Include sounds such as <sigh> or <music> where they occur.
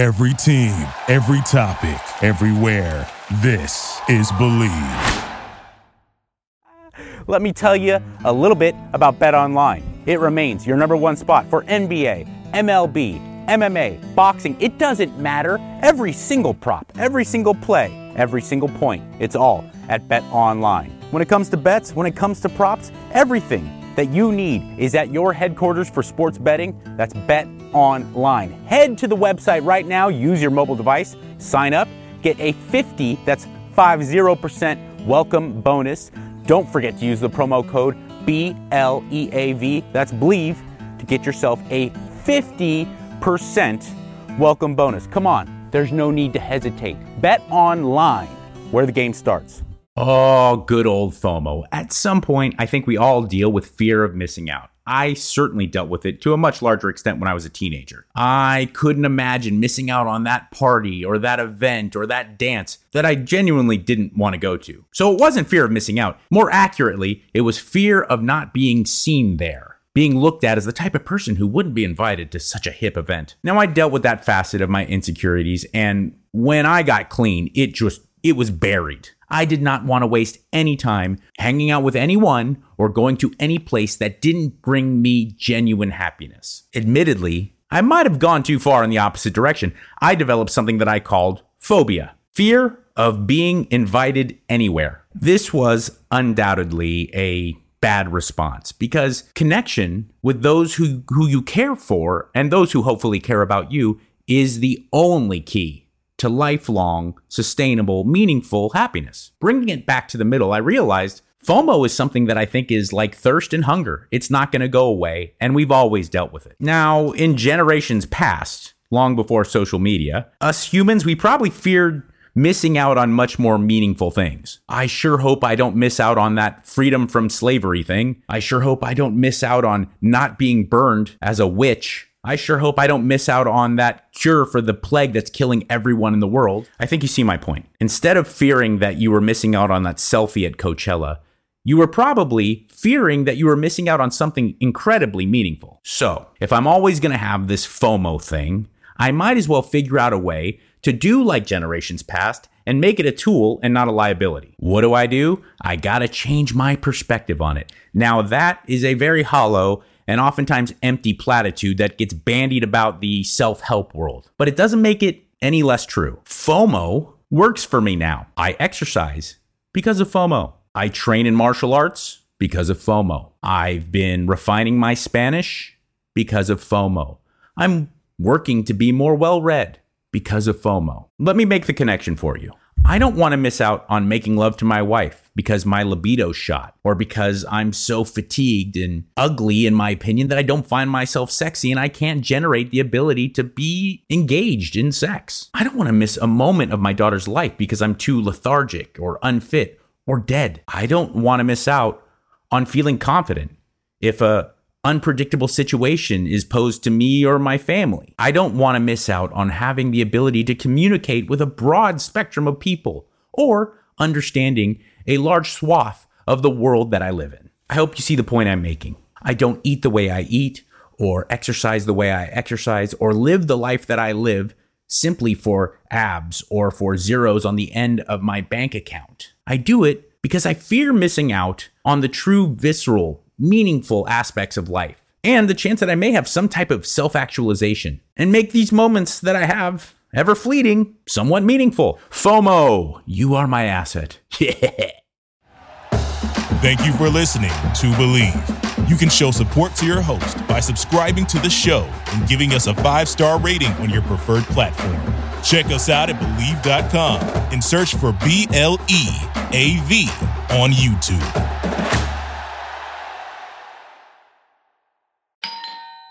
Every team, every topic, everywhere. This is Bleav. Let me tell you a little bit about Bet Online. It remains your number one spot for NBA, MLB, MMA, boxing. It doesn't matter. Every single prop, every single play, every single point. It's all at Bet Online. When it comes to bets, when it comes to props, everything that you need is at your headquarters for sports betting. That's Bet Online. Head to the website right now, use your mobile device, sign up, get a 50, that's 50% welcome bonus. Don't forget to use the promo code BLEAV, that's Believe, to get yourself a 50% welcome bonus. Come on, there's no need to hesitate. Bet online, where the game starts. Oh, good old FOMO. At some point, I think we all deal with fear of missing out. I certainly dealt with it to a much larger extent when I was a teenager. I couldn't imagine missing out on that party or that event or that dance that I genuinely didn't want to go to. So it wasn't fear of missing out. More accurately, it was fear of not being seen there being looked at as the type of person who wouldn't be invited to such a hip event. Now I dealt with that facet of my insecurities and when I got clean, it just it was buried. I did not want to waste any time hanging out with anyone or going to any place that didn't bring me genuine happiness. Admittedly, I might have gone too far in the opposite direction. I developed something that I called phobia fear of being invited anywhere. This was undoubtedly a bad response because connection with those who, who you care for and those who hopefully care about you is the only key to lifelong, sustainable, meaningful happiness. Bringing it back to the middle, I realized FOMO is something that I think is like thirst and hunger. It's not going to go away, and we've always dealt with it. Now, in generations past, long before social media, us humans, we probably feared missing out on much more meaningful things. I sure hope I don't miss out on that freedom from slavery thing. I sure hope I don't miss out on not being burned as a witch I sure hope I don't miss out on that cure for the plague that's killing everyone in the world. I think you see my point. Instead of fearing that you were missing out on that selfie at Coachella, you were probably fearing that you were missing out on something incredibly meaningful. So, if I'm always going to have this FOMO thing, I might as well figure out a way to do like generations past and make it a tool and not a liability. What do I do? I gotta change my perspective on it. Now, that is a very hollow and oftentimes empty platitude that gets bandied about the self help world. But it doesn't make it any less true. FOMO works for me now. I exercise because of FOMO. I train in martial arts because of FOMO. I've been refining my Spanish because of FOMO. I'm working to be more well read because of FOMO. Let me make the connection for you. I don't want to miss out on making love to my wife because my libido shot or because I'm so fatigued and ugly, in my opinion, that I don't find myself sexy and I can't generate the ability to be engaged in sex. I don't want to miss a moment of my daughter's life because I'm too lethargic or unfit or dead. I don't want to miss out on feeling confident if a unpredictable situation is posed to me or my family. I don't want to miss out on having the ability to communicate with a broad spectrum of people or understanding a large swath of the world that I live in. I hope you see the point I'm making. I don't eat the way I eat or exercise the way I exercise or live the life that I live simply for abs or for zeros on the end of my bank account. I do it because I fear missing out on the true visceral meaningful aspects of life and the chance that I may have some type of self actualization and make these moments that I have, ever fleeting, somewhat meaningful. FOMO, you are my asset. <laughs> Thank you for listening to Bleav. You can show support to your host by subscribing to the show and giving us a five star rating on your preferred platform. Check us out at Bleav.com and search for B L E A V on YouTube.